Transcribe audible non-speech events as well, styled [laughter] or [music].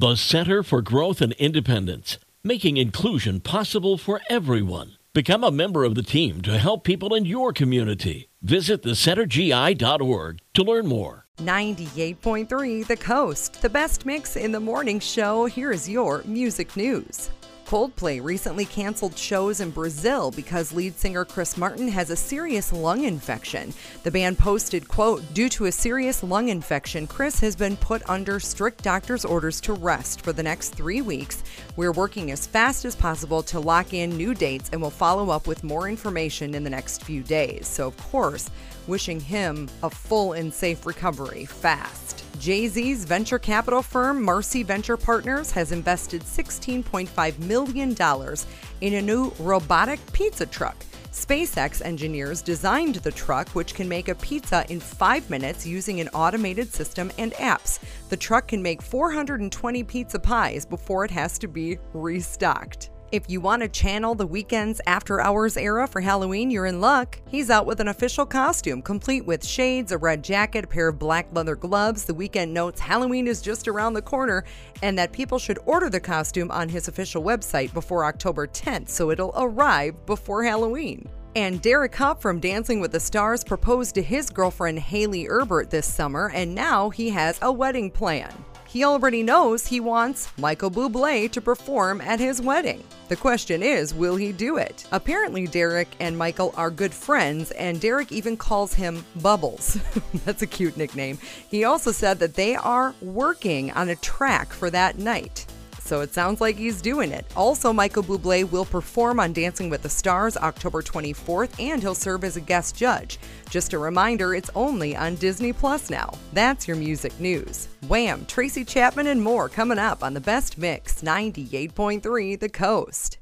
The Center for Growth and Independence, making inclusion possible for everyone. Become a member of the team to help people in your community. Visit thecentergi.org to learn more. 98.3 The Coast, the best mix in the morning show. Here is your music news. Coldplay recently canceled shows in Brazil because lead singer Chris Martin has a serious lung infection. The band posted, quote, "Due to a serious lung infection, Chris has been put under strict doctor's orders to rest for the next 3 weeks. We're working as fast as possible to lock in new dates and will follow up with more information in the next few days." So, of course, wishing him a full and safe recovery fast. Jay Z's venture capital firm, Marcy Venture Partners, has invested $16.5 million in a new robotic pizza truck. SpaceX engineers designed the truck, which can make a pizza in five minutes using an automated system and apps. The truck can make 420 pizza pies before it has to be restocked. If you want to channel the Weeknd's after hours era for Halloween, you're in luck. He's out with an official costume, complete with shades, a red jacket, a pair of black leather gloves. The Weeknd notes Halloween is just around the corner and that people should order the costume on his official website before October 10th so it'll arrive before Halloween. And Derek Hough from Dancing with the Stars proposed to his girlfriend Hayley Erbert this summer, and now he has a wedding plan. He already knows he wants Michael Bublé to perform at his wedding. The question is, will he do it? Apparently, Derek and Michael are good friends, and Derek even calls him Bubbles. [laughs] That's a cute nickname. He also said that they are working on a track for that night so it sounds like he's doing it. Also, Michael Bublé will perform on Dancing with the Stars October 24th, and he'll serve as a guest judge. Just a reminder, it's only on Disney Plus now. That's your music news. Wham, Tracy Chapman, and more coming up on the Best Mix 98.3 The Coast.